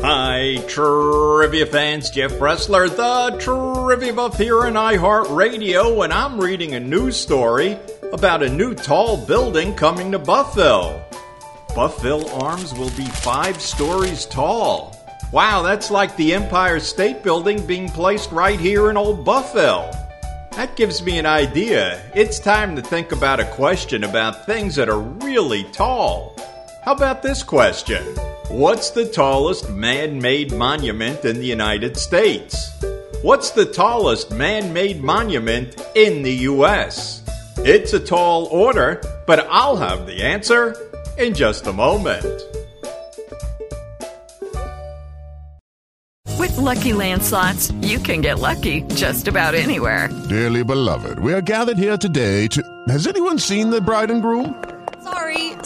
Hi, trivia fans. Jeff Bressler, the trivia buff here in iHeartRadio, and I'm reading a news story about a new tall building coming to Buffville. Buffville Arms will be five stories tall. Wow, that's like the Empire State Building being placed right here in Old Buffville. That gives me an idea. It's time to think about a question about things that are really tall. How about this question? What's the tallest man made monument in the United States? What's the tallest man made monument in the U.S.? It's a tall order, but I'll have the answer in just a moment. With Lucky Land slots, you can get lucky just about anywhere. Dearly beloved, we are gathered here today to. Has anyone seen the bride and groom? Sorry,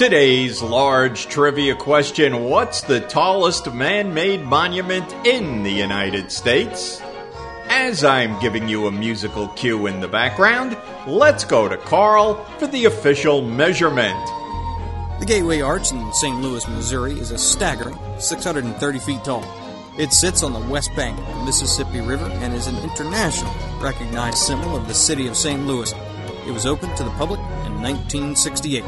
Today's large trivia question What's the tallest man made monument in the United States? As I'm giving you a musical cue in the background, let's go to Carl for the official measurement. The Gateway Arch in St. Louis, Missouri is a staggering 630 feet tall. It sits on the west bank of the Mississippi River and is an international recognized symbol of the city of St. Louis. It was opened to the public in 1968.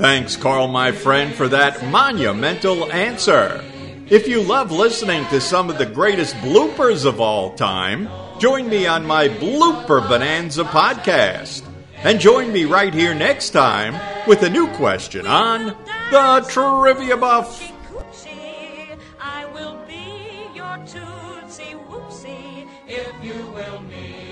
Thanks, Carl, my friend, for that monumental answer. If you love listening to some of the greatest bloopers of all time, join me on my Blooper Bonanza podcast. And join me right here next time with a new question on the Trivia Buff. If you will me.